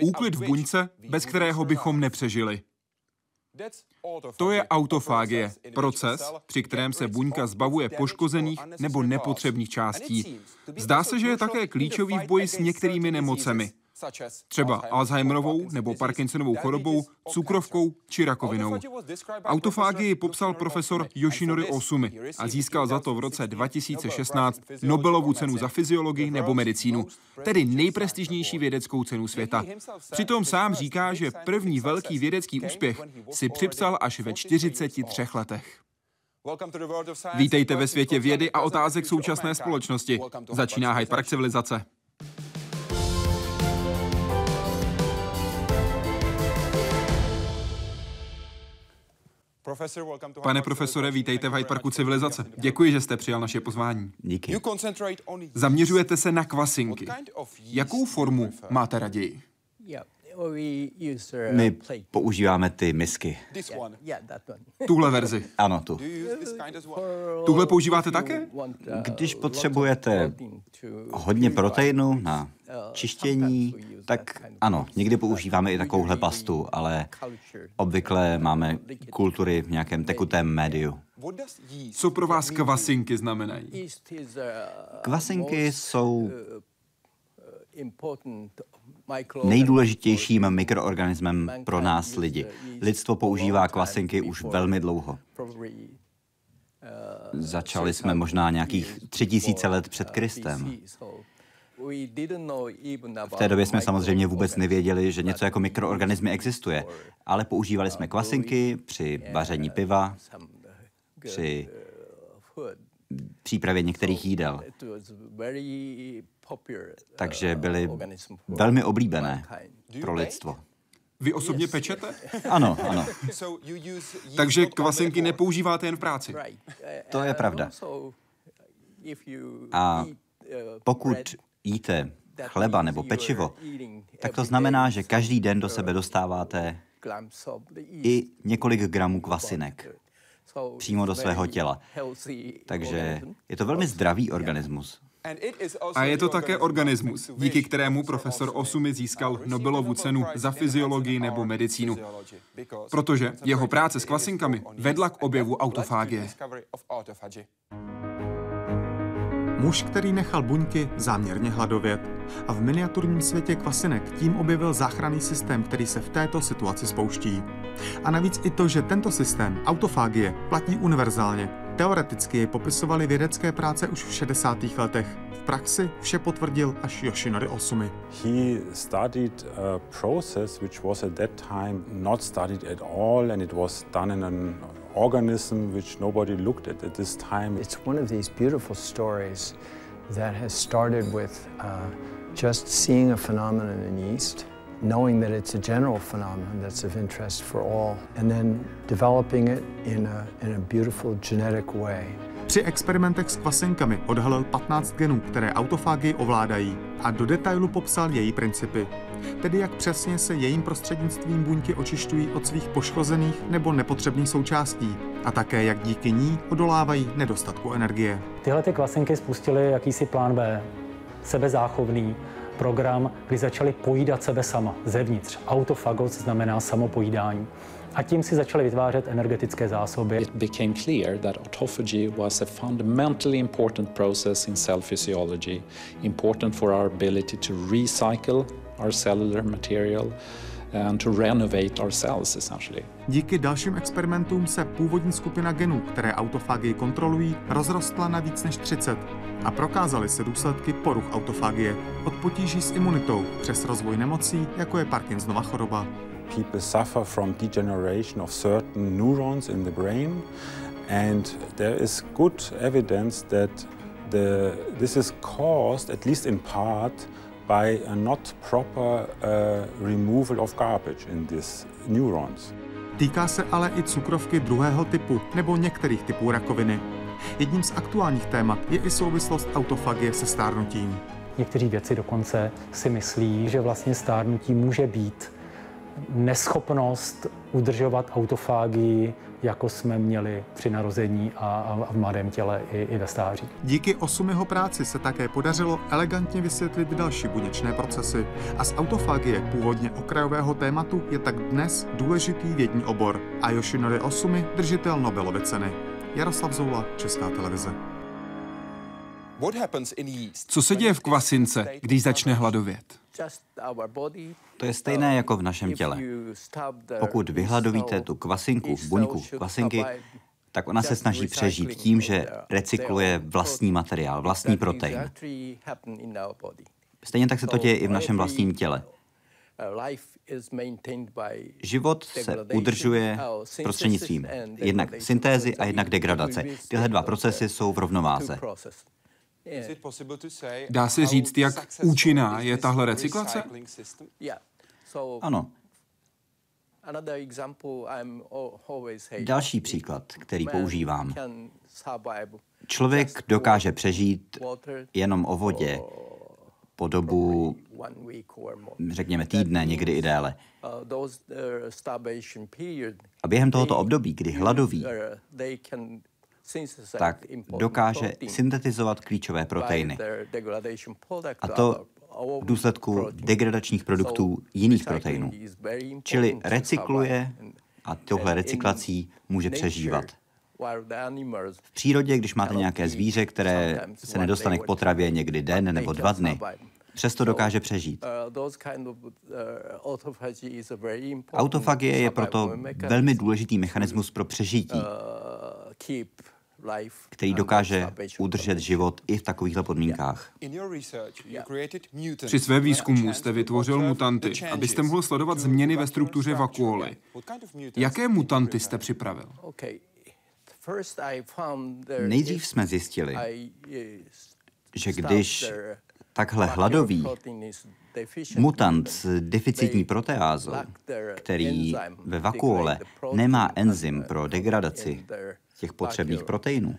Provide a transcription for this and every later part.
Úklid v buňce, bez kterého bychom nepřežili. To je autofágie, proces, při kterém se buňka zbavuje poškozených nebo nepotřebných částí. Zdá se, že je také klíčový v boji s některými nemocemi, třeba Alzheimerovou nebo Parkinsonovou chorobou, cukrovkou či rakovinou. Autofágii popsal profesor Yoshinori Osumi a získal za to v roce 2016 Nobelovu cenu za fyziologii nebo medicínu, tedy nejprestižnější vědeckou cenu světa. Přitom sám říká, že první velký vědecký úspěch si připsal až ve 43 letech. Vítejte ve světě vědy a otázek současné společnosti. Začíná Hyde Park civilizace. Pane profesore, vítejte v Hyde Parku civilizace. Děkuji, že jste přijal naše pozvání. Díky. Zaměřujete se na kvasinky. Jakou formu máte raději? My používáme ty misky. Tuhle verzi. Ano, tu. Tuhle používáte také? Když potřebujete hodně proteinu na čištění, tak ano, někdy používáme i takovouhle pastu, ale obvykle máme kultury v nějakém tekutém médiu. Co pro vás kvasinky znamenají? Kvasinky jsou nejdůležitějším mikroorganismem pro nás lidi. Lidstvo používá kvasinky už velmi dlouho. Začali jsme možná nějakých tři tisíce let před Kristem. V té době jsme samozřejmě vůbec nevěděli, že něco jako mikroorganismy existuje, ale používali jsme kvasinky při vaření piva, při přípravě některých jídel. Takže byly velmi oblíbené pro lidstvo. Vy osobně pečete? Ano, ano. Takže kvasinky nepoužíváte jen v práci? To je pravda. A pokud jíte chleba nebo pečivo, tak to znamená, že každý den do sebe dostáváte i několik gramů kvasinek přímo do svého těla. Takže je to velmi zdravý organismus. A je to také organismus, díky kterému profesor Osumi získal Nobelovu cenu za fyziologii nebo medicínu. Protože jeho práce s kvasinkami vedla k objevu autofágie. Muž, který nechal buňky záměrně hladovět a v miniaturním světě kvasinek tím objevil záchranný systém, který se v této situaci spouští. A navíc i to, že tento systém, autofágie, platí univerzálně. Teoreticky jej popisovali vědecké práce už v 60. letech. V praxi vše potvrdil až Yoshinori Osumi. He studied a process which was at that time not studied at all and it was done in an organism which nobody looked at at this time. It's one of these beautiful stories that has started with uh, just seeing a phenomenon in yeast, knowing that it's a general phenomenon that's of interest for all, and then developing it in a, in a beautiful genetic way. Při experimentech s kvasinkami odhalil 15 genů, které autofágii ovládají a do detailu popsal její principy. Tedy jak přesně se jejím prostřednictvím buňky očišťují od svých poškozených nebo nepotřebných součástí a také jak díky ní odolávají nedostatku energie. Tyhle ty kvasinky spustily jakýsi plán B, sebezáchovný program, kdy začaly pojídat sebe sama, zevnitř. Autofagos znamená samopojídání a tím si začali vytvářet energetické zásoby. It became clear that autophagy was a fundamentally important process in cell physiology, important for our ability to recycle our cellular material and to renovate our cells essentially. Díky dalším experimentům se původní skupina genů, které autofágii kontrolují, rozrostla na víc než 30 a prokázaly se důsledky poruch autofágie od potíží s imunitou přes rozvoj nemocí, jako je Parkinsonova choroba. People suffer from degeneration of certain neurons in the brain and there is good evidence that the, this is caused, at least in part, by a not proper uh, removal of garbage in these neurons. Týká se ale i cukrovky druhého typu nebo některých typů rakoviny. Jedním z aktuálních témat je i souvislost autofagie se stárnutím. Někteří věci dokonce si myslí, že vlastně stárnutí může být neschopnost udržovat autofágii jako jsme měli při narození a, v mladém těle i, i ve stáří. Díky Osumiho práci se také podařilo elegantně vysvětlit další buněčné procesy a z autofagie původně okrajového tématu je tak dnes důležitý vědní obor a Yoshinori Osumi držitel Nobelovy ceny. Jaroslav Zoula, Česká televize. Co se děje v kvasince, když začne hladovět? To je stejné jako v našem těle. Pokud vyhladovíte tu kvasinku, buňku kvasinky, tak ona se snaží přežít tím, že recykluje vlastní materiál, vlastní protein. Stejně tak se to děje i v našem vlastním těle. Život se udržuje prostřednictvím jednak syntézy a jednak degradace. Tyhle dva procesy jsou v rovnováze. Dá se říct, jak účinná je tahle recyklace? Ano. Další příklad, který používám. Člověk dokáže přežít jenom o vodě po dobu, řekněme, týdne, někdy i déle. A během tohoto období, kdy hladoví, tak dokáže syntetizovat klíčové proteiny. A to v důsledku degradačních produktů jiných proteinů. Čili recykluje a tohle recyklací může přežívat. V přírodě, když máte nějaké zvíře, které se nedostane k potravě někdy den nebo dva dny, přesto dokáže přežít. Autofagie je proto velmi důležitý mechanismus pro přežití který dokáže udržet život i v takovýchto podmínkách. Při své výzkumu jste vytvořil mutanty, abyste mohl sledovat změny ve struktuře vakuoly. Jaké mutanty jste připravil? Nejdřív jsme zjistili, že když takhle hladový mutant s deficitní proteázou, který ve vakuole nemá enzym pro degradaci těch potřebných proteinů.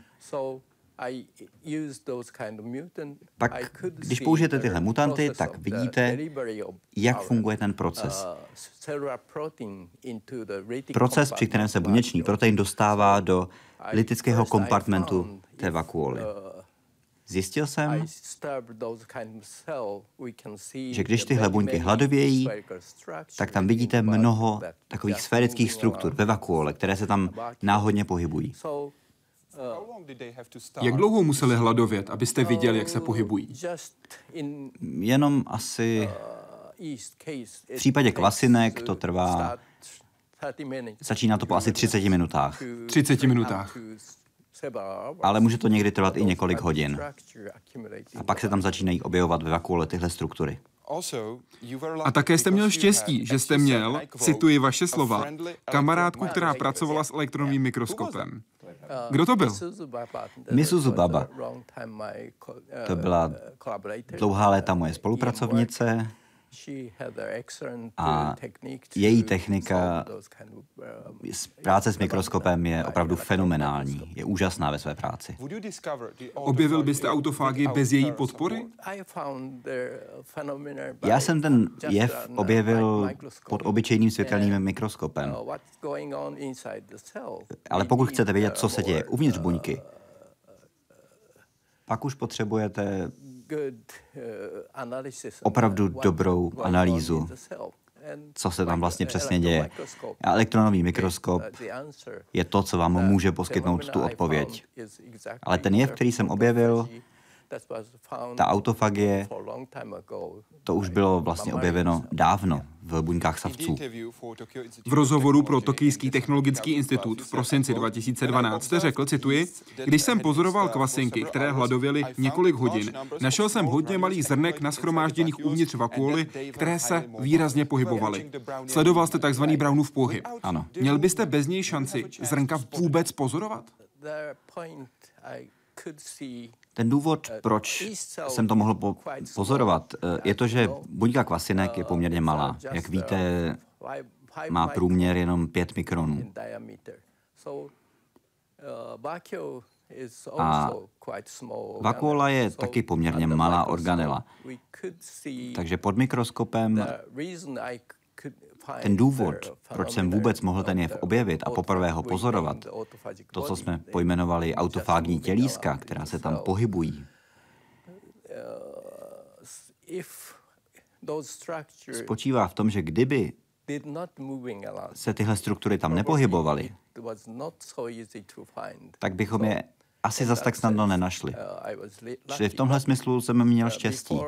Pak, když použijete tyhle mutanty, tak vidíte, jak funguje ten proces. Proces, při kterém se buněčný protein dostává do litického kompartmentu té vakuoly. Zjistil jsem, že když tyhle buňky hladovějí, tak tam vidíte mnoho takových sférických struktur ve vakuole, které se tam náhodně pohybují. Jak dlouho museli hladovět, abyste viděli, jak se pohybují? Jenom asi v případě kvasinek to trvá Začíná to po asi 30 minutách. 30 minutách ale může to někdy trvat i několik hodin. A pak se tam začínají objevovat ve vakuole tyhle struktury. A také jste měl štěstí, že jste měl, cituji vaše slova, kamarádku, která pracovala s elektronovým mikroskopem. Kdo to byl? Misuzu Baba. To byla dlouhá léta moje spolupracovnice, a její technika práce s mikroskopem je opravdu fenomenální. Je úžasná ve své práci. Objevil byste autofágii bez její podpory? Já jsem ten jev objevil pod obyčejným světelným mikroskopem. Ale pokud chcete vědět, co se děje uvnitř buňky, pak už potřebujete Uh, opravdu dobrou analýzu, co se tam vlastně přesně děje. A elektronový mikroskop je to, co vám může poskytnout tu odpověď. Ale ten jev, který jsem objevil, ta autofagie, to už bylo vlastně objeveno dávno v buňkách savců. V rozhovoru pro Tokijský technologický institut v prosinci 2012 jste řekl, cituji, když jsem pozoroval kvasinky, které hladověly několik hodin, našel jsem hodně malých zrnek naschromážděných uvnitř vakuoly, které se výrazně pohybovaly. Sledoval jste takzvaný Brownův pohyb. Ano. Měl byste bez něj šanci zrnka vůbec pozorovat? Ten důvod, proč jsem to mohl po- pozorovat, eh, je to, že buňka kvasinek je poměrně malá. Jak víte, má průměr jenom 5 mikronů. A vakuola je taky poměrně malá organela. Takže pod mikroskopem ten důvod, proč jsem vůbec mohl ten jev objevit a poprvé ho pozorovat, to, co jsme pojmenovali autofágní tělíska, která se tam pohybují, spočívá v tom, že kdyby se tyhle struktury tam nepohybovaly, tak bychom je asi zas tak snadno nenašli. Čili v tomhle smyslu jsem měl štěstí.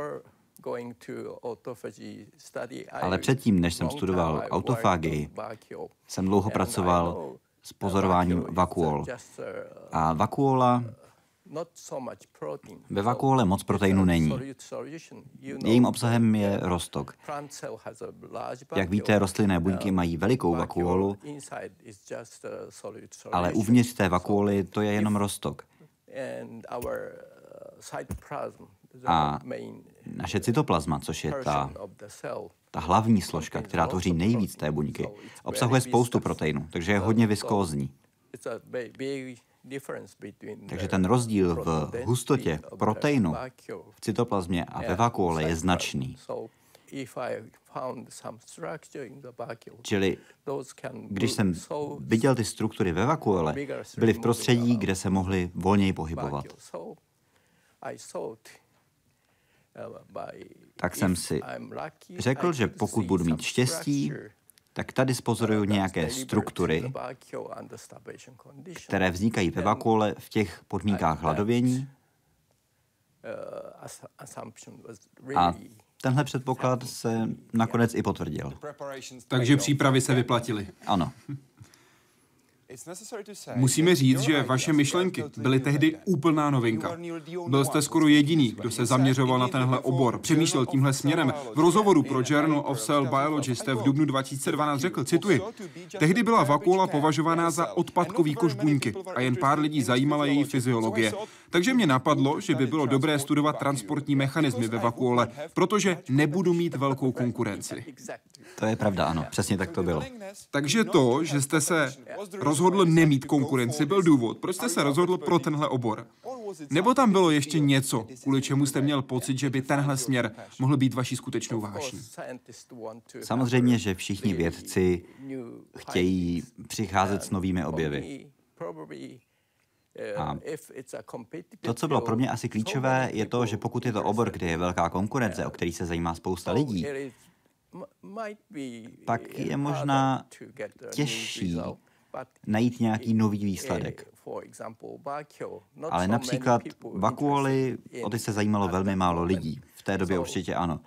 Ale předtím, než jsem studoval autofágii, jsem dlouho pracoval s pozorováním vakuol. A vakuola ve vakuole moc proteinu není. Jejím obsahem je rostok. Jak víte, rostlinné buňky mají velikou vakuolu, ale uvnitř té vakuoly to je jenom rostok. A naše cytoplazma, což je ta, ta hlavní složka, která tvoří nejvíc té buňky, obsahuje spoustu proteinu, takže je hodně viskózní. Takže ten rozdíl v hustotě proteinu v cytoplazmě a ve vakuole je značný. Čili když jsem viděl ty struktury ve vakuole, byly v prostředí, kde se mohly volněji pohybovat. Tak jsem si řekl, že pokud budu mít štěstí, tak tady spozoruju nějaké struktury, které vznikají ve vakuole v těch podmínkách hladovění. A tenhle předpoklad se nakonec i potvrdil. Takže přípravy se vyplatily. Ano. Musíme říct, že vaše myšlenky byly tehdy úplná novinka. Byl jste skoro jediný, kdo se zaměřoval na tenhle obor, přemýšlel tímhle směrem. V rozhovoru pro Journal of Cell Biology jste v dubnu 2012 řekl, cituji, tehdy byla vakuola považovaná za odpadkový koš buňky a jen pár lidí zajímala její fyziologie. Takže mě napadlo, že by bylo dobré studovat transportní mechanismy ve vakuole, protože nebudu mít velkou konkurenci. To je pravda, ano, přesně tak to bylo. Takže to, že jste se rozhodl nemít konkurenci, byl důvod, proč jste se rozhodl pro tenhle obor. Nebo tam bylo ještě něco, kvůli čemu jste měl pocit, že by tenhle směr mohl být vaší skutečnou vášní? Samozřejmě, že všichni vědci chtějí přicházet s novými objevy. A to, co bylo pro mě asi klíčové, je to, že pokud je to obor, kde je velká konkurence, o který se zajímá spousta lidí, pak je možná těžší najít nějaký nový výsledek. Ale například vakuoly, o ty se zajímalo velmi málo lidí. V té době určitě ano.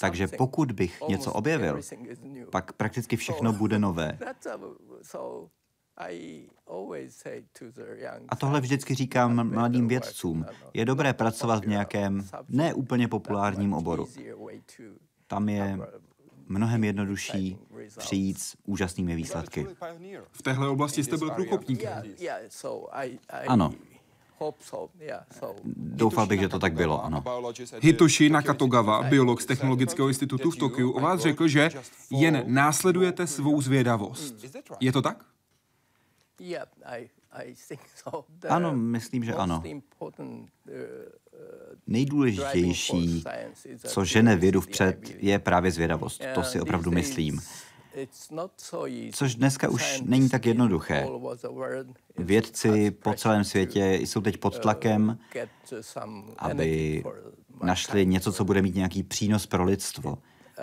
Takže pokud bych něco objevil, pak prakticky všechno bude nové. A tohle vždycky říkám mladým vědcům. Je dobré pracovat v nějakém neúplně populárním oboru. Tam je mnohem jednodušší přijít s úžasnými výsledky. V téhle oblasti jste byl průkopníkem. Ano. Doufal bych, že to tak bylo, ano. Hitoshi Nakatogawa, biolog z Technologického institutu v Tokiu, o vás řekl, že jen následujete svou zvědavost. Je to tak? Ano, myslím, že ano. Nejdůležitější, co žene vědu vpřed, je právě zvědavost. To si opravdu myslím. Což dneska už není tak jednoduché. Vědci po celém světě jsou teď pod tlakem, aby našli něco, co bude mít nějaký přínos pro lidstvo,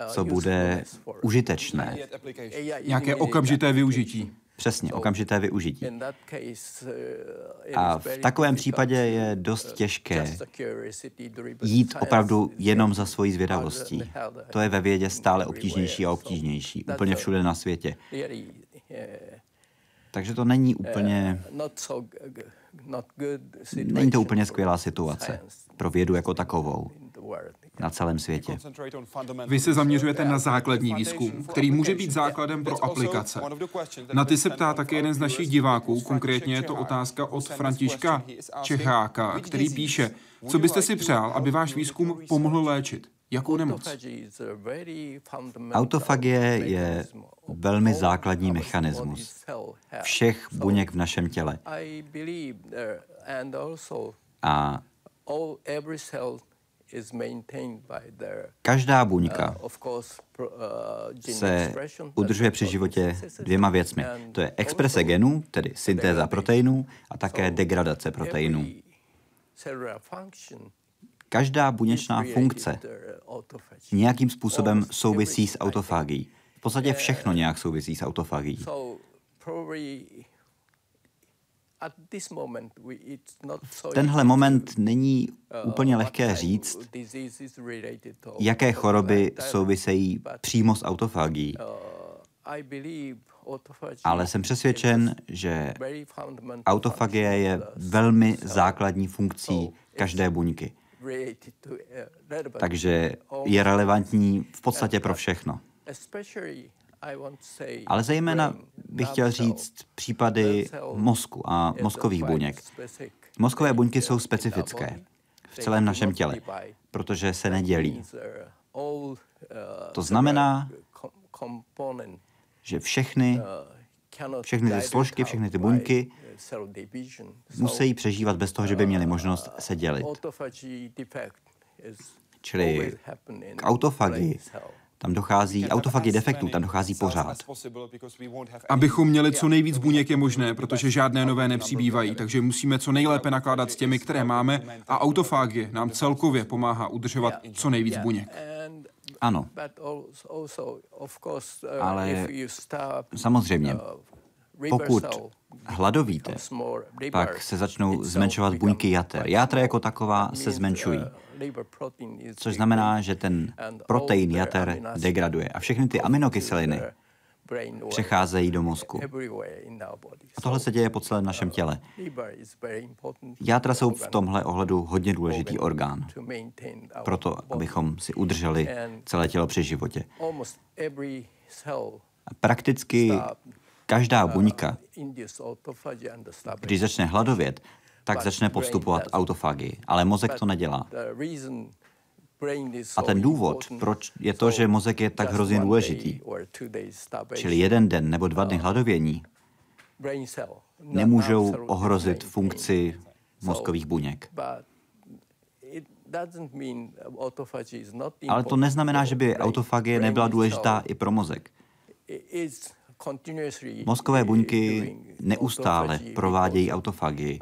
co bude užitečné. Nějaké okamžité využití. Přesně, okamžité využití. A v takovém případě je dost těžké jít opravdu jenom za svojí zvědavostí. To je ve vědě stále obtížnější a obtížnější, úplně všude na světě. Takže to není úplně... Není to úplně skvělá situace pro vědu jako takovou na celém světě. Vy se zaměřujete na základní výzkum, který může být základem pro aplikace. Na ty se ptá také jeden z našich diváků, konkrétně je to otázka od Františka Čecháka, který píše, co byste si přál, aby váš výzkum pomohl léčit? Jakou nemoc? Autofagie je velmi základní mechanismus všech buněk v našem těle. A Každá buňka se udržuje při životě dvěma věcmi. To je exprese genů, tedy syntéza proteinů, a také degradace proteinů. Každá buněčná funkce nějakým způsobem souvisí s autofágií. V podstatě všechno nějak souvisí s autofagií. Tenhle moment není uh, úplně lehké říct, jaké choroby souvisejí přímo s autofagií. Uh, Ale jsem přesvědčen, že autofagie je velmi základní funkcí každé buňky. Takže je relevantní v podstatě pro všechno. Ale zejména bych chtěl říct případy mozku a mozkových buněk. Mozkové buňky jsou specifické v celém našem těle, protože se nedělí. To znamená, že všechny, všechny ty složky, všechny ty buňky musí přežívat bez toho, že by měly možnost se dělit. Čili k autofagii tam dochází, autofagy defektů, tam dochází pořád. Abychom měli co nejvíc buněk je možné, protože žádné nové nepřibývají, takže musíme co nejlépe nakládat s těmi, které máme a autofagie nám celkově pomáhá udržovat co nejvíc buněk. Ano. Ale samozřejmě, pokud hladovíte, pak se začnou zmenšovat buňky jater. Játra jako taková se zmenšují což znamená, že ten protein jater degraduje a všechny ty aminokyseliny přecházejí do mozku. A tohle se děje po celém našem těle. Játra jsou v tomhle ohledu hodně důležitý orgán. Proto, abychom si udrželi celé tělo při životě. A prakticky každá buňka, když začne hladovět, tak začne postupovat autofagii. Ale mozek to nedělá. A ten důvod, proč je to, že mozek je tak hrozně důležitý, čili jeden den nebo dva dny hladovění, nemůžou ohrozit funkci mozkových buněk. Ale to neznamená, že by autofagie nebyla důležitá i pro mozek. Mozkové buňky neustále provádějí autofagii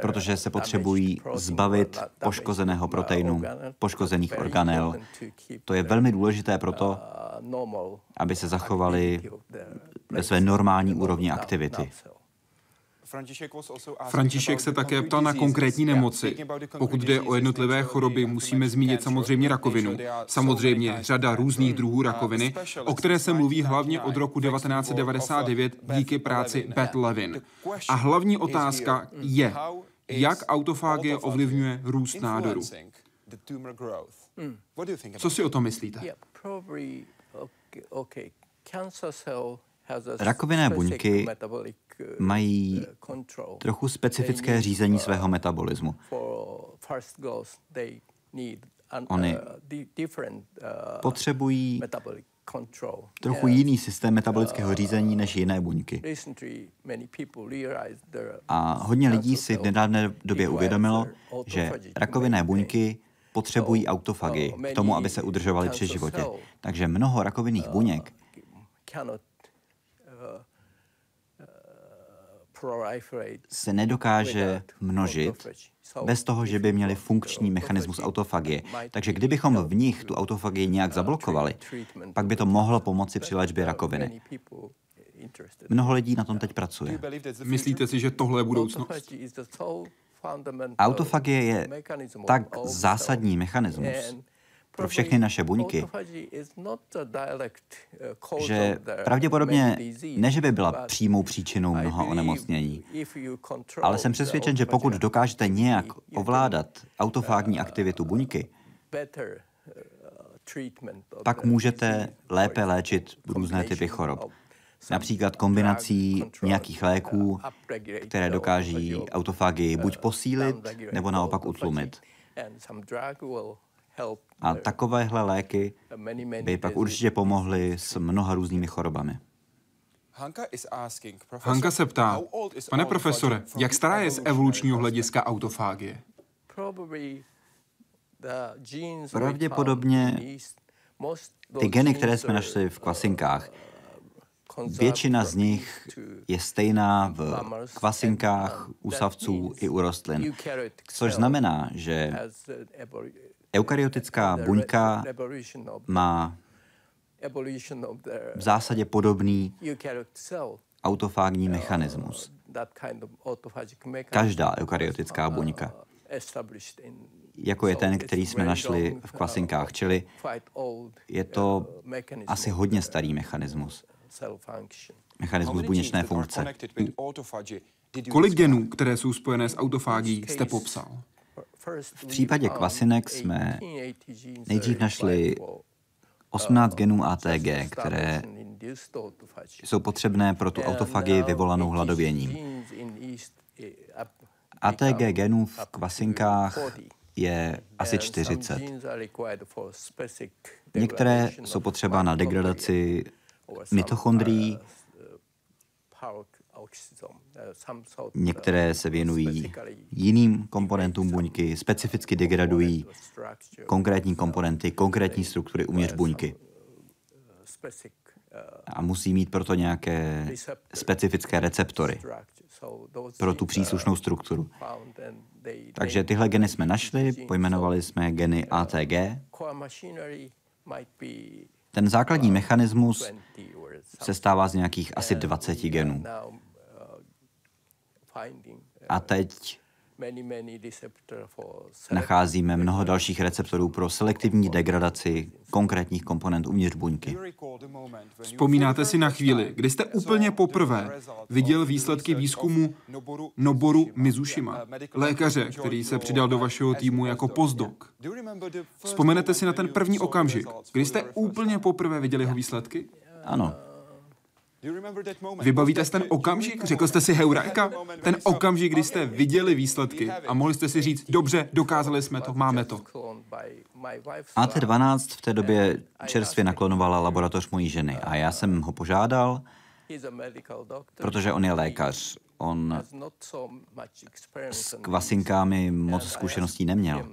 protože se potřebují zbavit poškozeného proteinu, poškozených organel. To je velmi důležité proto, aby se zachovali ve své normální úrovni aktivity. František se také ptal na konkrétní nemoci. Pokud jde o jednotlivé choroby, musíme zmínit samozřejmě rakovinu. Samozřejmě řada různých druhů rakoviny, o které se mluví hlavně od roku 1999 díky práci Beth Levin. A hlavní otázka je, jak autofágie ovlivňuje růst nádoru. Co si o tom myslíte? Rakovinné buňky mají trochu specifické řízení svého metabolismu. Oni potřebují trochu jiný systém metabolického řízení než jiné buňky. A hodně lidí si v nedávné době uvědomilo, že rakovinné buňky potřebují autofagii k tomu, aby se udržovaly při životě. Takže mnoho rakovinných buněk se nedokáže množit bez toho, že by měli funkční mechanismus autofagie. Takže kdybychom v nich tu autofagii nějak zablokovali, pak by to mohlo pomoci při léčbě rakoviny. Mnoho lidí na tom teď pracuje. Myslíte si, že tohle je budoucnost? Autofagie je tak zásadní mechanismus, pro všechny naše buňky, že pravděpodobně ne, že by byla přímou příčinou mnoha onemocnění, ale jsem přesvědčen, že pokud dokážete nějak ovládat autofágní aktivitu buňky, pak můžete lépe léčit různé typy chorob. Například kombinací nějakých léků, které dokáží autofagii buď posílit, nebo naopak utlumit. A takovéhle léky by pak určitě pomohly s mnoha různými chorobami. Hanka se ptá, pane profesore, jak stará je z evolučního hlediska autofágie? Pravděpodobně ty geny, které jsme našli v kvasinkách, většina z nich je stejná v kvasinkách, u savců i u rostlin. Což znamená, že eukaryotická buňka má v zásadě podobný autofágní mechanismus. Každá eukaryotická buňka jako je ten, který jsme našli v kvasinkách, čili je to asi hodně starý mechanismus. Mechanismus buněčné funkce. Kolik genů, které jsou spojené s autofágií, jste popsal? V případě kvasinek jsme nejdřív našli 18 genů ATG, které jsou potřebné pro tu autofagii vyvolanou hladověním. ATG genů v kvasinkách je asi 40. Některé jsou potřeba na degradaci mitochondrií, některé se věnují jiným komponentům buňky, specificky degradují konkrétní komponenty, konkrétní struktury uvnitř buňky. A musí mít proto nějaké specifické receptory pro tu příslušnou strukturu. Takže tyhle geny jsme našli, pojmenovali jsme geny ATG. Ten základní mechanismus se stává z nějakých asi 20 genů. A teď nacházíme mnoho dalších receptorů pro selektivní degradaci konkrétních komponent uvnitř buňky. Vzpomínáte si na chvíli, kdy jste úplně poprvé viděl výsledky výzkumu Noboru Mizushima, lékaře, který se přidal do vašeho týmu jako postdoc. Vzpomenete si na ten první okamžik, kdy jste úplně poprvé viděli jeho výsledky? Ano, Vybavíte si ten okamžik? Řekl jste si heureka? Ten okamžik, kdy jste viděli výsledky a mohli jste si říct, dobře, dokázali jsme to, máme to. AT12 v té době čerstvě naklonovala laboratoř mojí ženy a já jsem ho požádal, protože on je lékař. On s kvasinkami moc zkušeností neměl.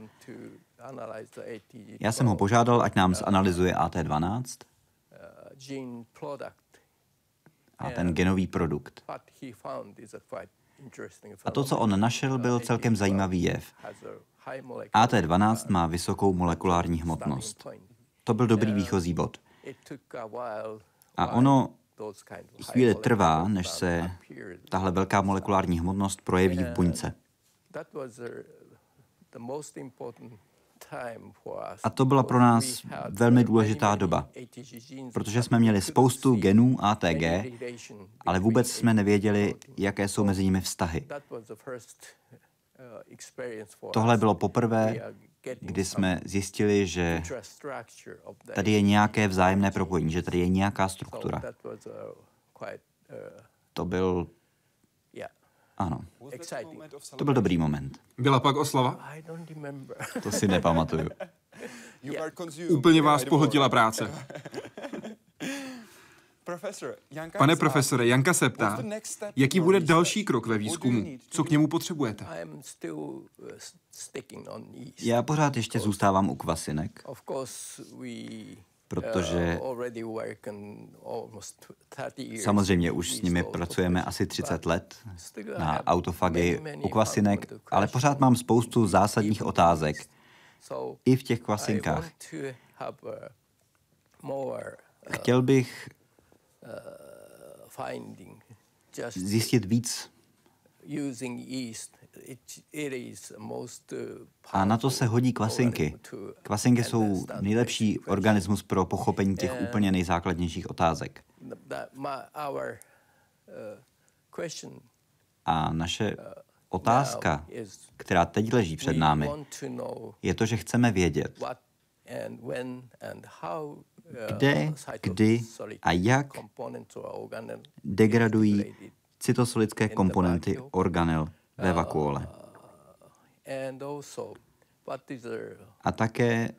Já jsem ho požádal, ať nám zanalizuje AT12 a ten genový produkt. A to, co on našel, byl celkem zajímavý jev. AT12 má vysokou molekulární hmotnost. To byl dobrý výchozí bod. A ono chvíli trvá, než se tahle velká molekulární hmotnost projeví v buňce. A to byla pro nás velmi důležitá doba, protože jsme měli spoustu genů ATG, ale vůbec jsme nevěděli, jaké jsou mezi nimi vztahy. Tohle bylo poprvé, kdy jsme zjistili, že tady je nějaké vzájemné propojení, že tady je nějaká struktura. To byl ano. To byl dobrý moment. Byla pak oslava? To si nepamatuju. Úplně vás pohltila práce. Pane profesore, Janka se ptá, jaký bude další krok ve výzkumu? Co k němu potřebujete? Já pořád ještě zůstávám u kvasinek protože samozřejmě už s nimi pracujeme asi 30 let na autofagii u kvasinek, ale pořád mám spoustu zásadních otázek i v těch kvasinkách. Chtěl bych zjistit víc a na to se hodí kvasinky. Kvasinky jsou nejlepší organismus pro pochopení těch úplně nejzákladnějších otázek. A naše otázka, která teď leží před námi, je to, že chceme vědět, kde, kdy a jak degradují cytosolické komponenty organel ve vakuole. A také,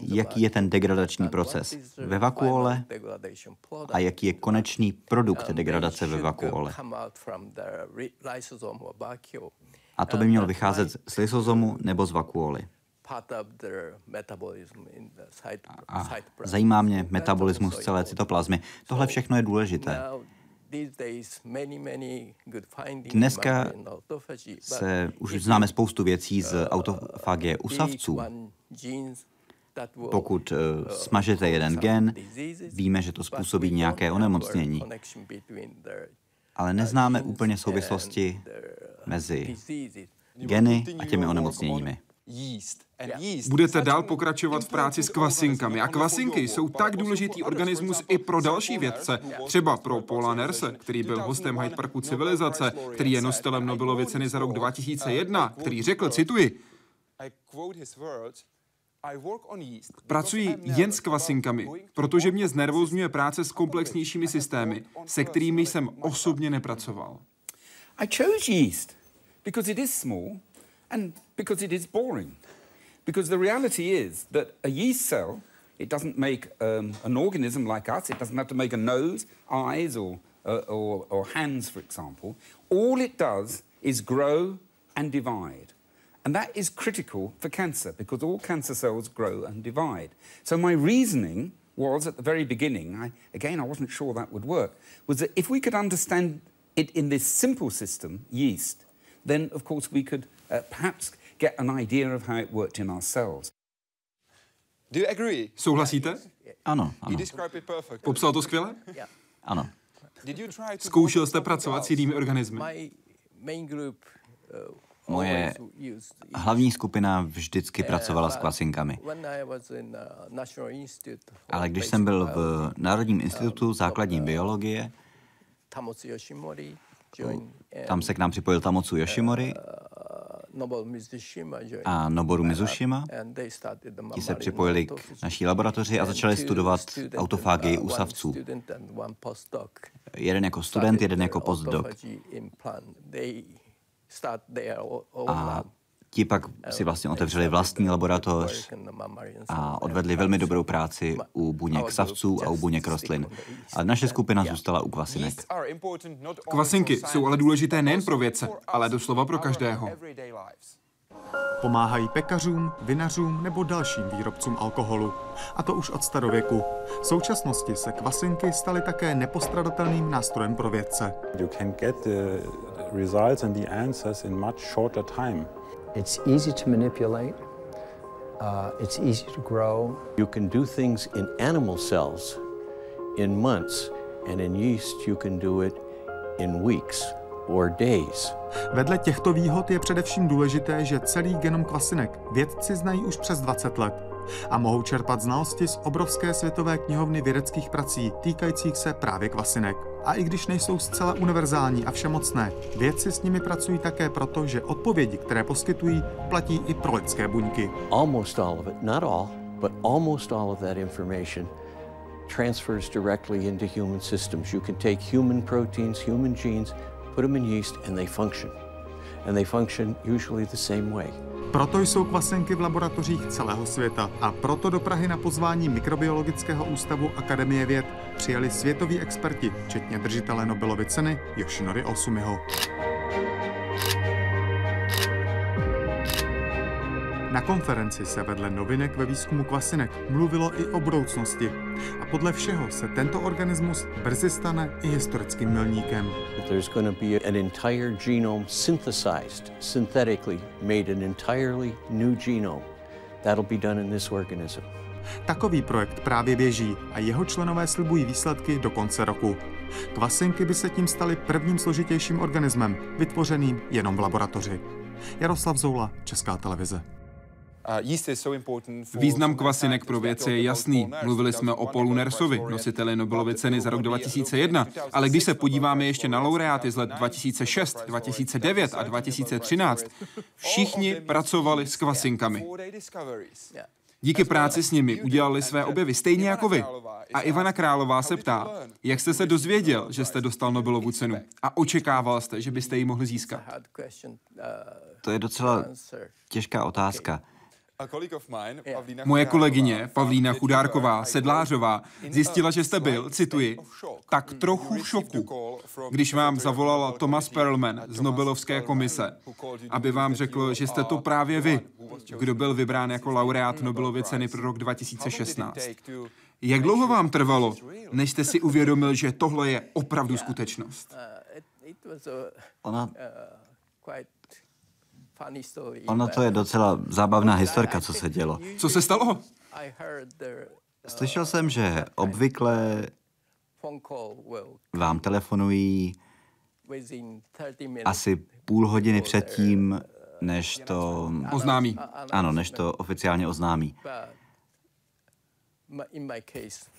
jaký je ten degradační proces ve vakuole a jaký je konečný produkt degradace ve vakuole. A to by mělo vycházet z lysozomu nebo z vakuoly. A zajímá mě metabolismus celé cytoplazmy. Tohle všechno je důležité. Dneska se už známe spoustu věcí z autofagie u savců. Pokud uh, smažete jeden gen, víme, že to způsobí nějaké onemocnění. Ale neznáme úplně souvislosti mezi geny a těmi onemocněními. Budete dál pokračovat v práci s kvasinkami. A kvasinky jsou tak důležitý organismus i pro další vědce. Třeba pro Paula Nerse, který byl hostem Hyde Parku civilizace, který je nositelem Nobelovy ceny za rok 2001, který řekl, cituji, Pracuji jen s kvasinkami, protože mě znervozňuje práce s komplexnějšími systémy, se kterými jsem osobně nepracoval. I chose yeast because it is small and because it is boring. Because the reality is that a yeast cell, it doesn't make um, an organism like us, it doesn't have to make a nose, eyes, or, uh, or, or hands, for example. All it does is grow and divide. And that is critical for cancer because all cancer cells grow and divide. So my reasoning was at the very beginning, I, again, I wasn't sure that would work, was that if we could understand it in this simple system, yeast, then of course we could uh, perhaps get an idea of how it worked in our cells. Do you agree? Souhlasíte? Ano, ano. Popsal to skvěle? Ano. Zkoušel jste pracovat s jinými organismy? Uh, Moje hlavní skupina vždycky pracovala s kvasinkami. Uh, Ale když jsem byl v Národním institutu základní biologie, tam se k nám připojil Tamocu Yoshimori a Noboru Mizushima. Ti se připojili k naší laboratoři a začali studovat autofágii u savců. Jeden jako student, jeden jako postdoc. A Ti pak si vlastně otevřeli vlastní laboratoř a odvedli velmi dobrou práci u buněk savců a u buněk rostlin. A naše skupina zůstala u kvasinek. Kvasinky jsou ale důležité nejen pro vědce, ale doslova pro každého. Pomáhají pekařům, vinařům nebo dalším výrobcům alkoholu. A to už od starověku. V současnosti se kvasinky staly také nepostradatelným nástrojem pro vědce. You can get the results and the answers in much shorter time. It's easy to manipulate. Uh, it's easy to grow. You can do things in animal cells in months, and in yeast you can do it in weeks or days. Vedle těchto výhod je především důležité, že celý genom kvasinek vědci znají už přes 20 let a mohou čerpat znalosti z obrovské světové knihovny vědeckých prací týkajících se právě kvasinek. A i když nejsou zcela univerzální a všemocné, vědci s nimi pracují také proto, že odpovědi, které poskytují, platí i pro lidské buňky. Almost all of it, not all, but almost all of that information transfers directly into human systems. You can take human proteins, human genes, put them in yeast, and they function. And they function usually the same way. Proto jsou kvasenky v laboratořích celého světa a proto do Prahy na pozvání Mikrobiologického ústavu Akademie věd přijeli světoví experti, včetně držitele Nobelovy ceny Yoshinori Osumiho. Na konferenci se vedle novinek ve výzkumu kvasinek mluvilo i o budoucnosti a podle všeho se tento organismus brzy stane i historickým milníkem. There's going to be an entire genome synthesized, synthetically made an entirely new genome. That'll be done in this organism. Takový projekt právě běží a jeho členové slibují výsledky do konce roku. Kvasinky by se tím staly prvním složitějším organismem, vytvořeným jenom v laboratoři. Jaroslav Zoula, Česká televize. Význam kvasinek pro vědce je jasný. Mluvili jsme o Paulu Nersovi, nositeli Nobelovy ceny za rok 2001, ale když se podíváme ještě na laureáty z let 2006, 2009 a 2013, všichni pracovali s kvasinkami. Díky práci s nimi udělali své objevy, stejně jako vy. A Ivana Králová se ptá, jak jste se dozvěděl, že jste dostal Nobelovu cenu a očekával jste, že byste ji mohli získat? To je docela těžká otázka. Moje kolegyně Pavlína Chudárková, sedlářová, zjistila, že jste byl, cituji, tak trochu v šoku, když vám zavolal Thomas Perlman z Nobelovské komise, aby vám řekl, že jste to právě vy, kdo byl vybrán jako laureát Nobelovy ceny pro rok 2016. Jak dlouho vám trvalo, než jste si uvědomil, že tohle je opravdu skutečnost? Ona Ono to je docela zábavná historka, co se dělo. Co se stalo? Slyšel jsem, že obvykle vám telefonují asi půl hodiny předtím, než to... Oznámí. Ano, než to oficiálně oznámí.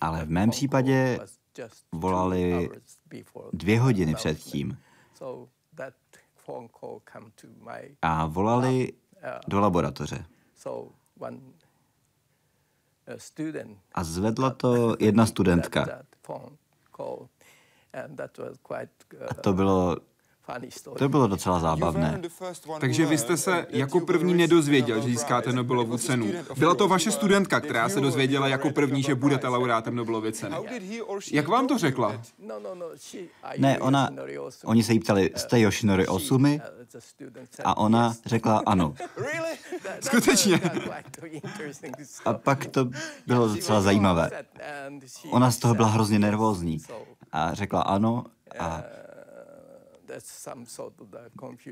Ale v mém případě volali dvě hodiny předtím a volali do laboratoře. A zvedla to jedna studentka. A to bylo to bylo docela zábavné. Takže vy jste se jako první nedozvěděl, že získáte Nobelovu cenu. Byla to vaše studentka, která se dozvěděla jako první, že budete laureátem Nobelovy ceny. Jak vám to řekla? Ne, ona, oni se jí ptali, jste Yoshinori Osumi? A ona řekla ano. Skutečně. A pak to bylo docela zajímavé. Ona z toho byla hrozně nervózní a řekla ano a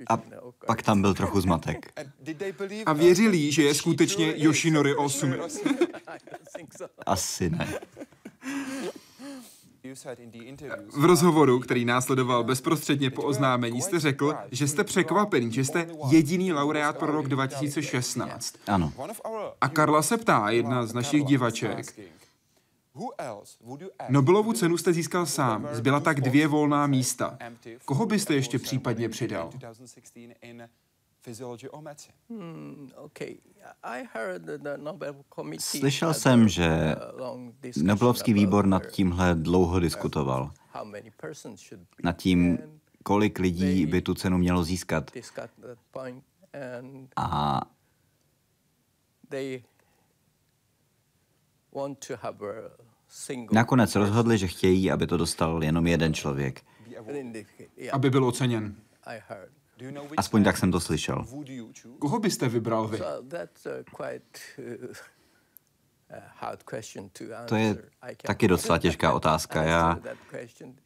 a pak tam byl trochu zmatek. A věřili, že je skutečně Yoshinori Osumi? Asi ne. V rozhovoru, který následoval bezprostředně po oznámení, jste řekl, že jste překvapený, že jste jediný laureát pro rok 2016. Ano. A Karla se ptá, jedna z našich divaček, Nobelovu cenu jste získal sám. Zbyla tak dvě volná místa. Koho byste ještě případně přidal? Hmm, Slyšel jsem, že Nobelovský výbor nad tímhle dlouho diskutoval. Nad tím, kolik lidí by tu cenu mělo získat. A Nakonec rozhodli, že chtějí, aby to dostal jenom jeden člověk. Aby byl oceněn. Aspoň tak jsem to slyšel. Koho byste vybral vy? To je taky docela těžká otázka. Já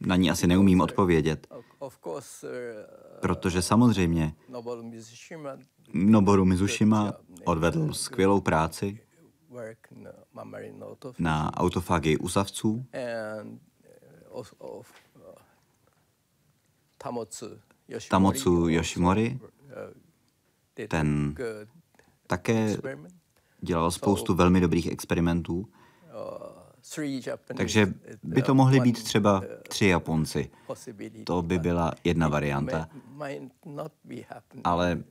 na ní asi neumím odpovědět. Protože samozřejmě Noboru Mizushima odvedl skvělou práci, na autofagii usavců uh, Tamotsu Yoshimori, uh, ten také dělal spoustu velmi dobrých experimentů, takže by to mohli být třeba tři Japonci. To by byla jedna varianta. Ale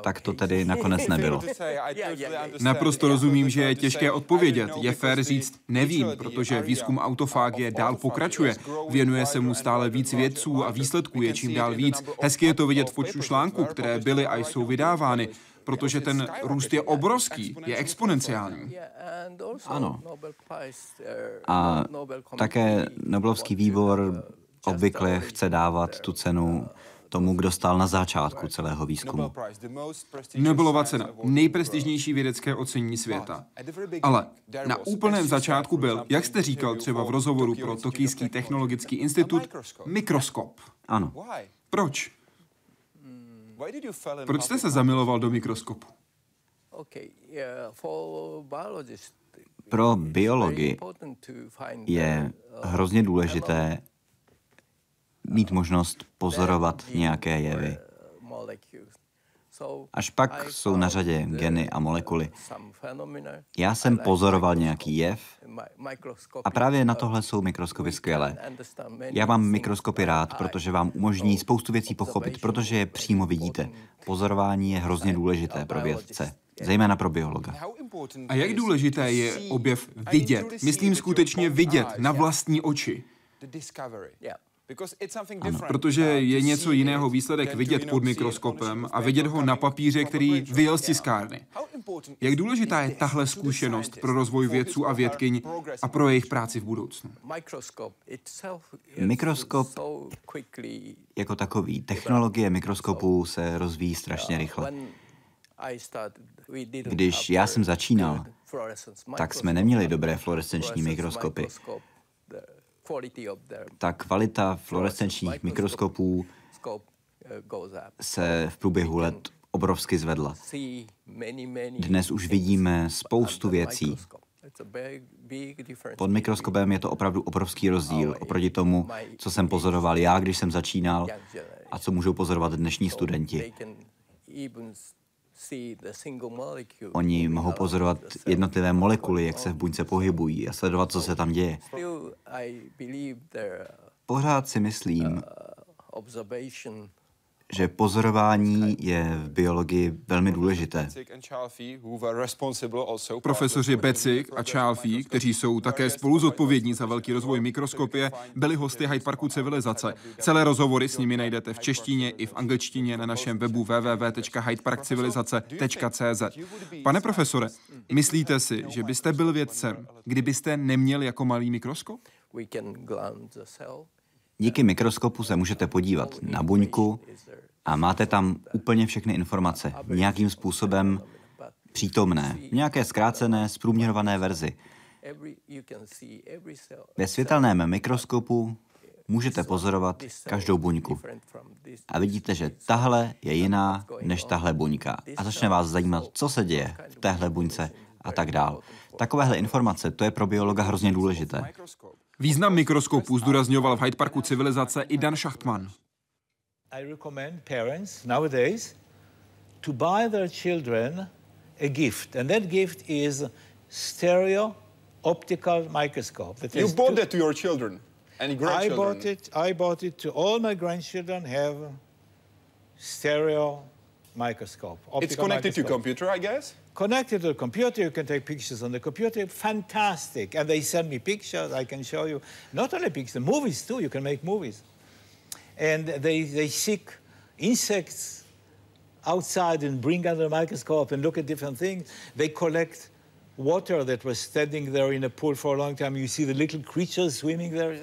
tak to tedy nakonec nebylo. Naprosto rozumím, že je těžké odpovědět. Je fér říct nevím, protože výzkum autofágie dál pokračuje. Věnuje se mu stále víc vědců a výsledků je čím dál víc. Hezky je to vidět v počtu článků, které byly a jsou vydávány protože ten růst je obrovský, je exponenciální. Ano. A také Nobelovský výbor obvykle chce dávat tu cenu tomu, kdo stál na začátku celého výzkumu. Nobelova cena, nejprestižnější vědecké ocenění světa. Ale na úplném začátku byl, jak jste říkal třeba v rozhovoru pro Tokijský technologický institut, mikroskop. Ano. Proč? Proč jste se zamiloval do mikroskopu? Pro biologii je hrozně důležité mít možnost pozorovat nějaké jevy. Až pak jsou na řadě geny a molekuly. Já jsem pozoroval nějaký jev a právě na tohle jsou mikroskopy skvělé. Já mám mikroskopy rád, protože vám umožní spoustu věcí pochopit, protože je přímo vidíte. Pozorování je hrozně důležité pro vědce, zejména pro biologa. A jak důležité je objev vidět? Myslím skutečně vidět na vlastní oči. Ano, protože je něco jiného výsledek vidět pod mikroskopem a vidět ho na papíře, který vyjel z tiskárny. Jak důležitá je tahle zkušenost pro rozvoj vědců a vědkyň a pro jejich práci v budoucnu? Mikroskop jako takový, technologie mikroskopu se rozvíjí strašně rychle. Když já jsem začínal, tak jsme neměli dobré fluorescenční mikroskopy. Ta kvalita fluorescenčních mikroskopů se v průběhu let obrovsky zvedla. Dnes už vidíme spoustu věcí. Pod mikroskopem je to opravdu obrovský rozdíl oproti tomu, co jsem pozoroval já, když jsem začínal a co můžou pozorovat dnešní studenti. Oni mohou pozorovat jednotlivé molekuly, jak se v buňce pohybují a sledovat, co se tam děje. Pořád si myslím, že pozorování je v biologii velmi důležité. Profesoři Becik a Čálfí, kteří jsou také spolu zodpovědní za velký rozvoj mikroskopie, byli hosty Hyde Parku Civilizace. Celé rozhovory s nimi najdete v češtině i v angličtině na našem webu www.hydeparkcivilizace.cz. Pane profesore, myslíte si, že byste byl vědcem, kdybyste neměl jako malý mikroskop? Díky mikroskopu se můžete podívat na buňku a máte tam úplně všechny informace, nějakým způsobem přítomné, nějaké zkrácené, zprůměrované verzi. Ve světelném mikroskopu můžete pozorovat každou buňku. A vidíte, že tahle je jiná než tahle buňka. A začne vás zajímat, co se děje v téhle buňce a tak dál. Takovéhle informace, to je pro biologa hrozně důležité. Význam mikroskopu zdůrazňoval v Hyde Parku civilizace i Dan Schachtman. I recommend parents nowadays to buy their children a gift, and that gift is stereo optical microscope. That you bought that to your children and grandchildren. I bought it. I bought it to all my grandchildren. Have stereo microscope. It's connected microscope. to computer, I guess. Connected to the computer, you can take pictures on the computer. Fantastic. And they send me pictures. I can show you not only pictures, movies too. You can make movies. And they, they seek insects outside and bring under the microscope and look at different things. They collect water that was standing there in a pool for a long time. You see the little creatures swimming there.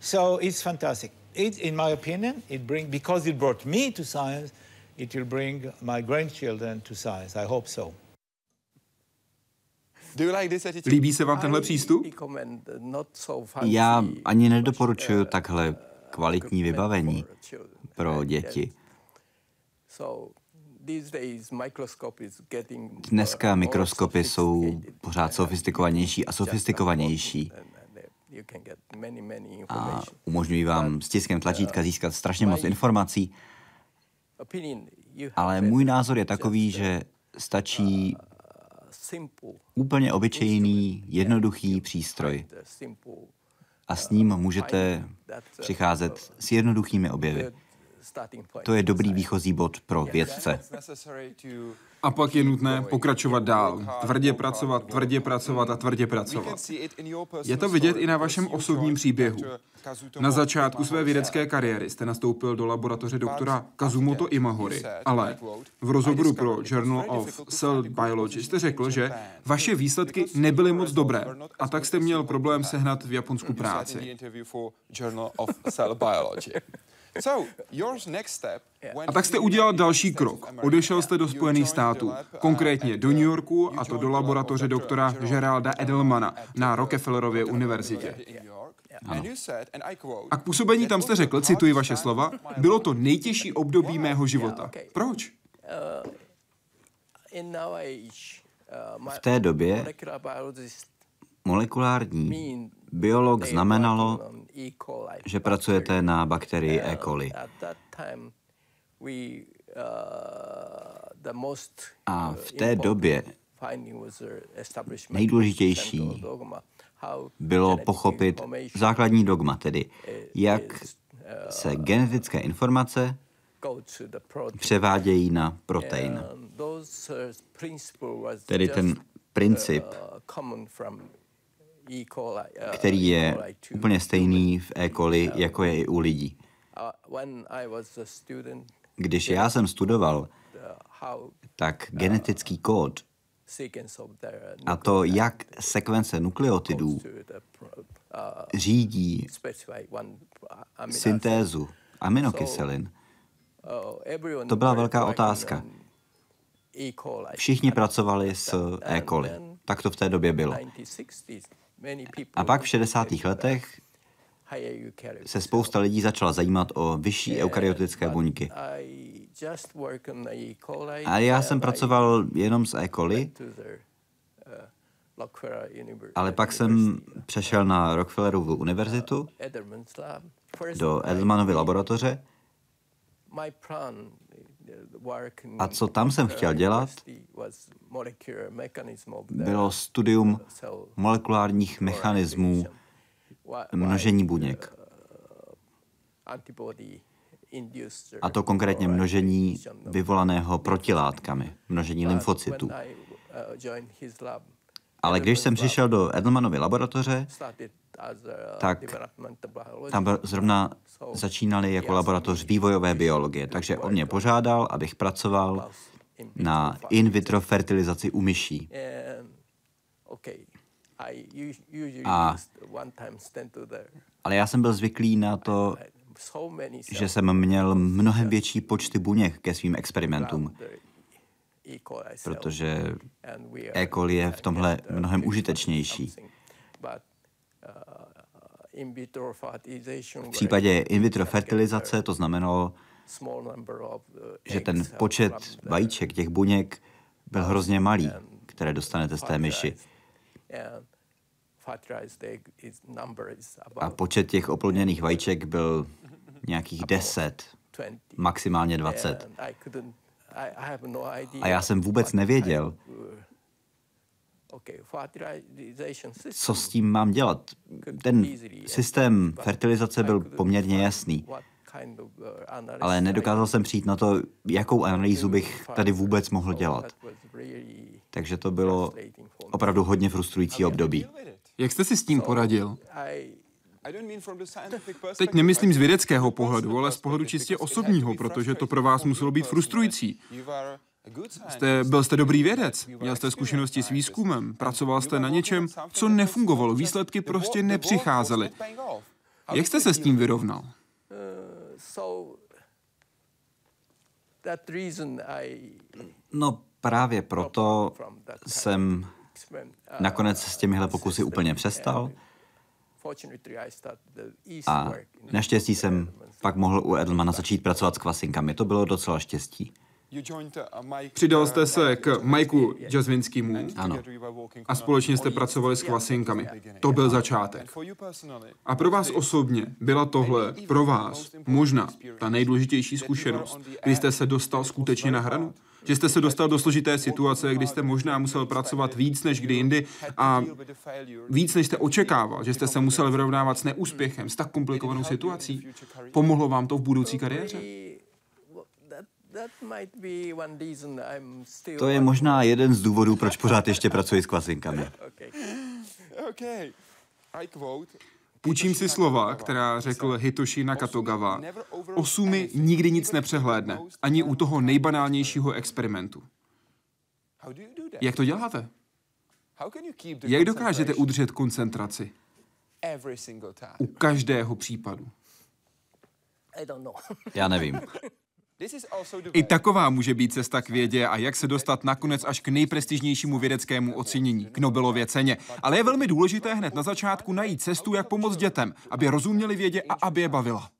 So it's fantastic. It, in my opinion, it bring, because it brought me to science, it will bring my grandchildren to science. I hope so. Líbí se vám tenhle přístup? Já ani nedoporučuju takhle kvalitní vybavení pro děti. Dneska mikroskopy jsou pořád sofistikovanější a sofistikovanější a umožňují vám s tiskem tlačítka získat strašně moc informací. Ale můj názor je takový, že stačí úplně obyčejný, jednoduchý přístroj a s ním můžete přicházet s jednoduchými objevy. To je dobrý výchozí bod pro vědce. A pak je nutné pokračovat dál. Tvrdě pracovat, tvrdě pracovat a tvrdě pracovat. Je to vidět i na vašem osobním příběhu. Na začátku své vědecké kariéry jste nastoupil do laboratoře doktora Kazumoto Imahori, ale v rozhovoru pro Journal of Cell Biology jste řekl, že vaše výsledky nebyly moc dobré a tak jste měl problém sehnat v Japonsku práci. A tak jste udělal další krok. Odešel jste do Spojených států, konkrétně do New Yorku, a to do laboratoře doktora Geralda Edelmana na Rockefellerově univerzitě. Ano. A k působení tam jste řekl, cituji vaše slova, bylo to nejtěžší období mého života. Proč? V té době molekulární biolog znamenalo, že pracujete na bakterii E. coli. A v té době nejdůležitější bylo pochopit základní dogma, tedy jak se genetické informace převádějí na protein. Tedy ten princip, který je úplně stejný v E. coli, jako je i u lidí. Když já jsem studoval, tak genetický kód a to, jak sekvence nukleotidů řídí syntézu aminokyselin, to byla velká otázka. Všichni pracovali s E. coli. Tak to v té době bylo. A pak v 60. letech se spousta lidí začala zajímat o vyšší eukaryotické buňky. A já jsem pracoval jenom s E. coli, ale pak jsem přešel na Rockefellerovu univerzitu do Edelmanovy laboratoře a co tam jsem chtěl dělat, bylo studium molekulárních mechanismů množení buněk. A to konkrétně množení vyvolaného protilátkami, množení lymfocytů. Ale když jsem přišel do Edelmanovy laboratoře, tak tam zrovna začínali jako laboratoř vývojové biologie, takže on mě požádal, abych pracoval na in vitro fertilizaci u myší. A, ale já jsem byl zvyklý na to, že jsem měl mnohem větší počty buněk ke svým experimentům, protože E. coli je v tomhle mnohem užitečnější. V případě in vitro fertilizace to znamenalo, že ten počet vajíček, těch buněk, byl hrozně malý, které dostanete z té myši. A počet těch oplodněných vajíček byl nějakých 10, maximálně 20. A já jsem vůbec nevěděl, co s tím mám dělat? Ten systém fertilizace byl poměrně jasný, ale nedokázal jsem přijít na to, jakou analýzu bych tady vůbec mohl dělat. Takže to bylo opravdu hodně frustrující období. Jak jste si s tím poradil? Teď nemyslím z vědeckého pohledu, ale z pohledu čistě osobního, protože to pro vás muselo být frustrující. Jste, byl jste dobrý vědec, měl jste zkušenosti s výzkumem, pracoval jste na něčem, co nefungovalo, výsledky prostě nepřicházely. Jak jste se s tím vyrovnal? No právě proto jsem nakonec s těmihle pokusy úplně přestal. A naštěstí jsem pak mohl u Edelmana začít pracovat s kvasinkami. To bylo docela štěstí. Přidal jste se k Majku Jazvinskému ano. a společně jste pracovali s kvasinkami. To byl začátek. A pro vás osobně byla tohle pro vás možná ta nejdůležitější zkušenost, kdy jste se dostal skutečně na hranu? Že jste se dostal do složité situace, kdy jste možná musel pracovat víc než kdy jindy a víc než jste očekával, že jste se musel vyrovnávat s neúspěchem, s tak komplikovanou situací. Pomohlo vám to v budoucí kariéře? To je možná jeden z důvodů, proč pořád ještě pracuji s kvasinkami. Půjčím si slova, která řekl Hitoshi Nakatogawa. Osumi nikdy nic nepřehlédne, ani u toho nejbanálnějšího experimentu. Jak to děláte? Jak dokážete udržet koncentraci? U každého případu. Já nevím. I taková může být cesta k vědě a jak se dostat nakonec až k nejprestižnějšímu vědeckému ocenění, k Nobelově ceně. Ale je velmi důležité hned na začátku najít cestu, jak pomoct dětem, aby rozuměli vědě a aby je bavila.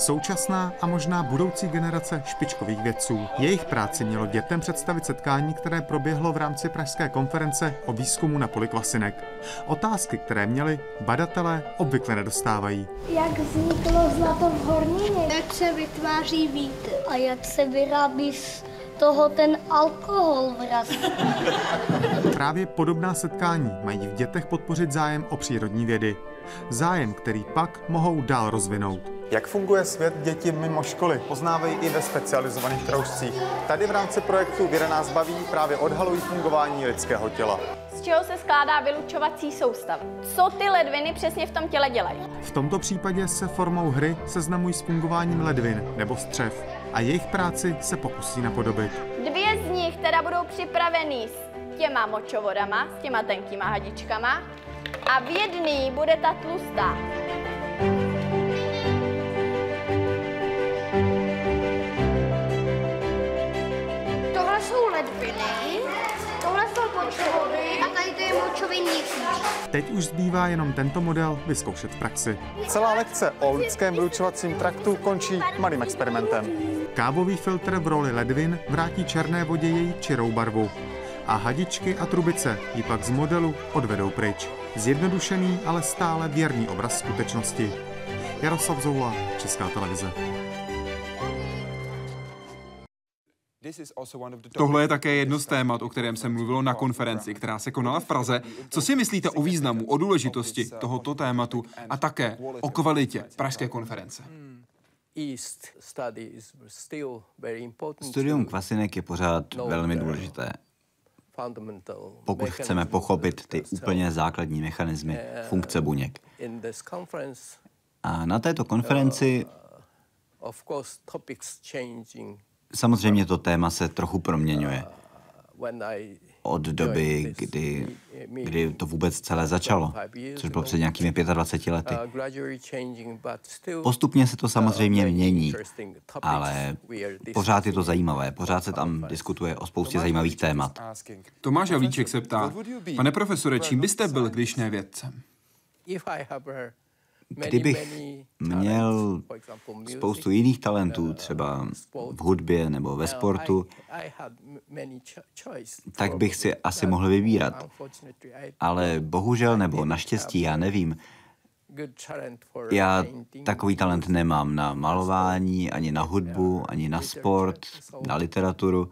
Současná a možná budoucí generace špičkových vědců. Jejich práci mělo dětem představit setkání, které proběhlo v rámci Pražské konference o výzkumu na poli kvasinek. Otázky, které měli, badatelé obvykle nedostávají. Jak vzniklo zlato v hornině? Jak se vytváří vítr? A jak se vyrábí z toho ten alkohol vraz? Právě podobná setkání mají v dětech podpořit zájem o přírodní vědy. Zájem, který pak mohou dál rozvinout. Jak funguje svět dětí mimo školy? Poznávají i ve specializovaných kroužcích. Tady v rámci projektu Věda nás baví právě odhalují fungování lidského těla. Z čeho se skládá vylučovací soustava? Co ty ledviny přesně v tom těle dělají? V tomto případě se formou hry seznamují s fungováním ledvin nebo střev a jejich práci se pokusí napodobit. Dvě z nich teda budou připravený s těma močovodama, s těma tenkýma hadičkama a v jedný bude ta tlustá. Tohle jsou ledviny, tohle jsou močovody a tady to je močový měsíc. Teď už zbývá jenom tento model vyzkoušet v praxi. Celá lekce o lidském vylučovacím traktu končí malým experimentem. Kávový filtr v roli ledvin vrátí černé vodě její čirou barvu a hadičky a trubice ji pak z modelu odvedou pryč. Zjednodušený, ale stále věrný obraz skutečnosti. Jaroslav Zoula, Česká televize. Tohle je také jedno z témat, o kterém se mluvilo na konferenci, která se konala v Praze. Co si myslíte o významu, o důležitosti tohoto tématu a také o kvalitě Pražské konference? Studium kvasinek je pořád velmi důležité. Pokud chceme pochopit ty úplně základní mechanismy funkce buněk. A na této konferenci samozřejmě to téma se trochu proměňuje od doby, kdy, kdy to vůbec celé začalo, což bylo před nějakými 25 lety. Postupně se to samozřejmě mění, ale pořád je to zajímavé, pořád se tam diskutuje o spoustě zajímavých témat. Tomáš Havlíček se ptá, pane profesore, čím byste byl, když ne vědcem? Kdybych měl spoustu jiných talentů, třeba v hudbě nebo ve sportu, tak bych si asi mohl vybírat. Ale bohužel nebo naštěstí, já nevím, já takový talent nemám na malování, ani na hudbu, ani na sport, na literaturu.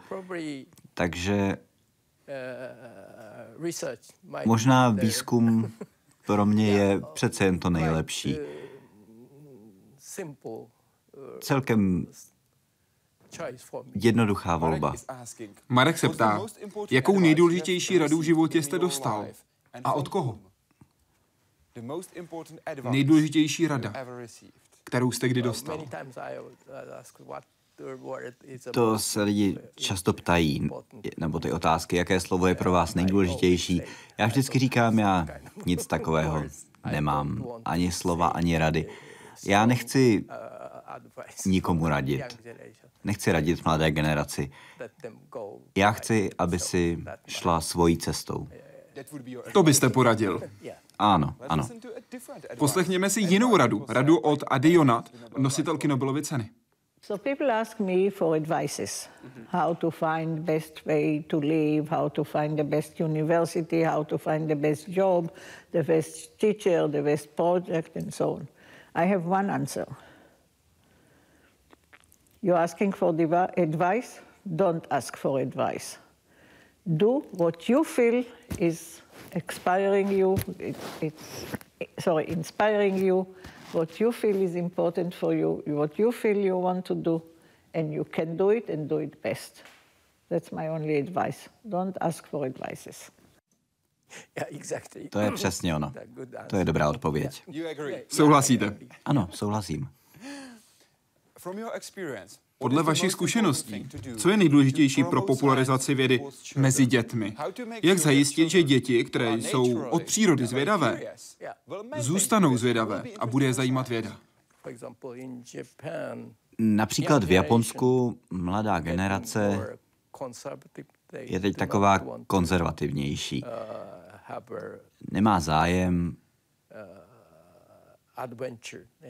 Takže možná výzkum pro mě je přece jen to nejlepší. Celkem jednoduchá volba. Marek se ptá, jakou nejdůležitější radu v životě jste dostal? A od koho? Nejdůležitější rada, kterou jste kdy dostal. To se lidi často ptají, nebo ty otázky, jaké slovo je pro vás nejdůležitější. Já vždycky říkám, já nic takového nemám. Ani slova, ani rady. Já nechci nikomu radit. Nechci radit mladé generaci. Já chci, aby si šla svojí cestou. To byste poradil. Ano, ano. Poslechněme si jinou radu. Radu od Ady Jonat, nositelky Nobelovy ceny. So people ask me for advices, mm-hmm. how to find best way to live, how to find the best university, how to find the best job, the best teacher, the best project, and so on. I have one answer. You're asking for advice? Don't ask for advice. Do what you feel is inspiring you, it, it's, sorry, inspiring you, what you feel is important for you, what you feel you want to do, and you can do it and do it best. That's my only advice. Don't ask for advices. To je přesně ono. To je dobrá odpověď. Souhlasíte? Ano, souhlasím. Podle vašich zkušeností, co je nejdůležitější pro popularizaci vědy mezi dětmi? Jak zajistit, že děti, které jsou od přírody zvědavé, zůstanou zvědavé a bude je zajímat věda? Například v Japonsku mladá generace je teď taková konzervativnější. Nemá zájem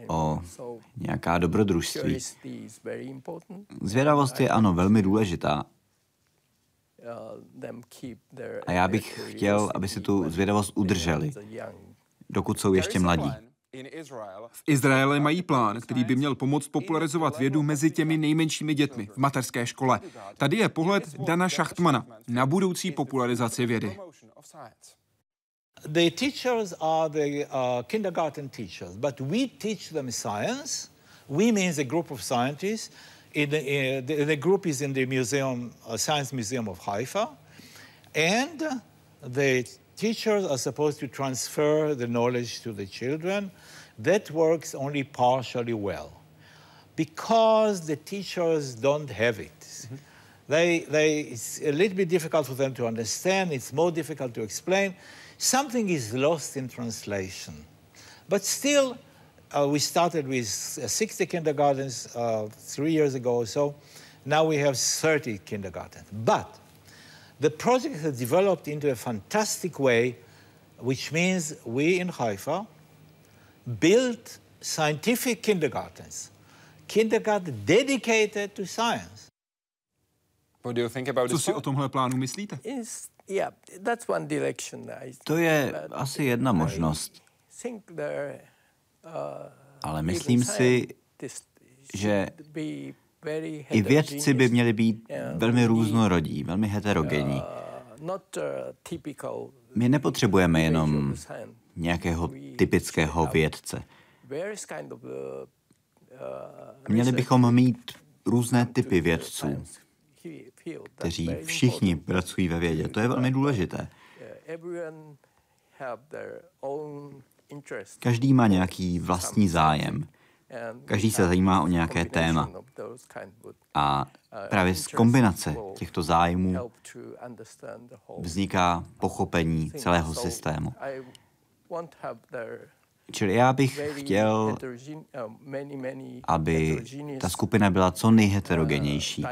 o nějaká dobrodružství. Zvědavost je ano velmi důležitá. A já bych chtěl, aby si tu zvědavost udrželi, dokud jsou ještě mladí. V Izraeli mají plán, který by měl pomoct popularizovat vědu mezi těmi nejmenšími dětmi v mateřské škole. Tady je pohled Dana Schachtmana na budoucí popularizaci vědy. The teachers are the uh, kindergarten teachers, but we teach them science. We means a group of scientists. In the, uh, the, the, group is in the museum, uh, Science Museum of Haifa, and the teachers are supposed to transfer the knowledge to the children. That works only partially well because the teachers don't have it. Mm -hmm. They, they, it's a little bit difficult for them to understand. It's more difficult to explain. Something is lost in translation. But still, uh, we started with 60 kindergartens uh, three years ago or so. Now we have 30 kindergartens. But the project has developed into a fantastic way, which means we in Haifa built scientific kindergartens, kindergarten dedicated to science. What do you think about this? Co si o tomhle plánu myslíte? To je asi jedna možnost. Ale myslím si, že i vědci by měli být velmi různorodí, velmi heterogenní. My nepotřebujeme jenom nějakého typického vědce. Měli bychom mít různé typy vědců, kteří všichni pracují ve vědě. To je velmi důležité. Každý má nějaký vlastní zájem. Každý se zajímá o nějaké téma. A právě z kombinace těchto zájmů vzniká pochopení celého systému. Čili já bych chtěl, aby ta skupina byla co nejheterogenější,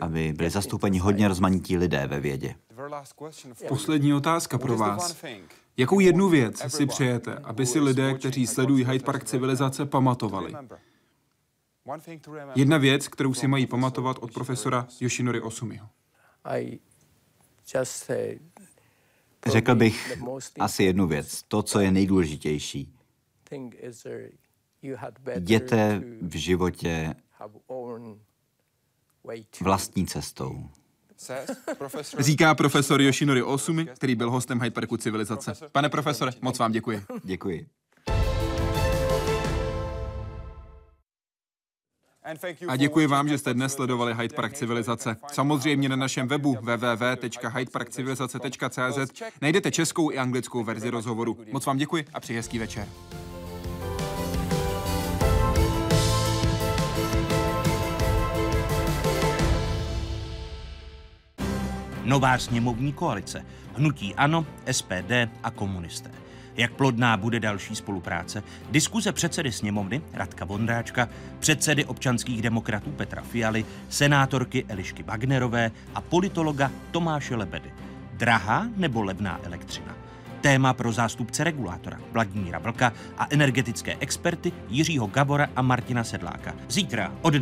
aby byli zastoupeni hodně rozmanití lidé ve vědě. Poslední otázka pro vás. Jakou jednu věc si přejete, aby si lidé, kteří sledují Hyde Park civilizace, pamatovali? Jedna věc, kterou si mají pamatovat od profesora Yoshinori Osumiho. Řekl bych asi jednu věc, to, co je nejdůležitější. Jděte v životě vlastní cestou. Říká profesor Yoshinori Osumi, který byl hostem Hyde Parku civilizace. Pane profesore, moc vám děkuji. Děkuji. A děkuji vám, že jste dnes sledovali Hyde Park Civilizace. Samozřejmě na našem webu www.hydeparkcivilizace.cz najdete českou i anglickou verzi rozhovoru. Moc vám děkuji a přeji hezký večer. Nová sněmovní koalice, hnutí ANO, SPD a komunisté. Jak plodná bude další spolupráce? Diskuze předsedy sněmovny Radka Vondráčka, předsedy občanských demokratů Petra Fialy, senátorky Elišky Wagnerové a politologa Tomáše Lebedy. Drahá nebo levná elektřina? Téma pro zástupce regulátora Vladimíra Vlka a energetické experty Jiřího Gabora a Martina Sedláka. Zítra od